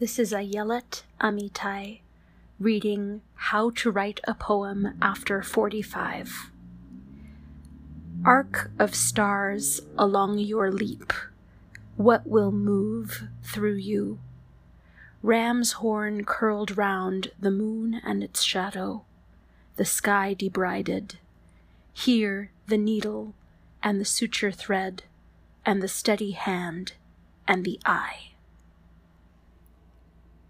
This is Ayelet Amitai reading How to Write a Poem After 45. Arc of stars along your leap, what will move through you? Ram's horn curled round the moon and its shadow, the sky debrided. Here the needle and the suture thread, and the steady hand and the eye.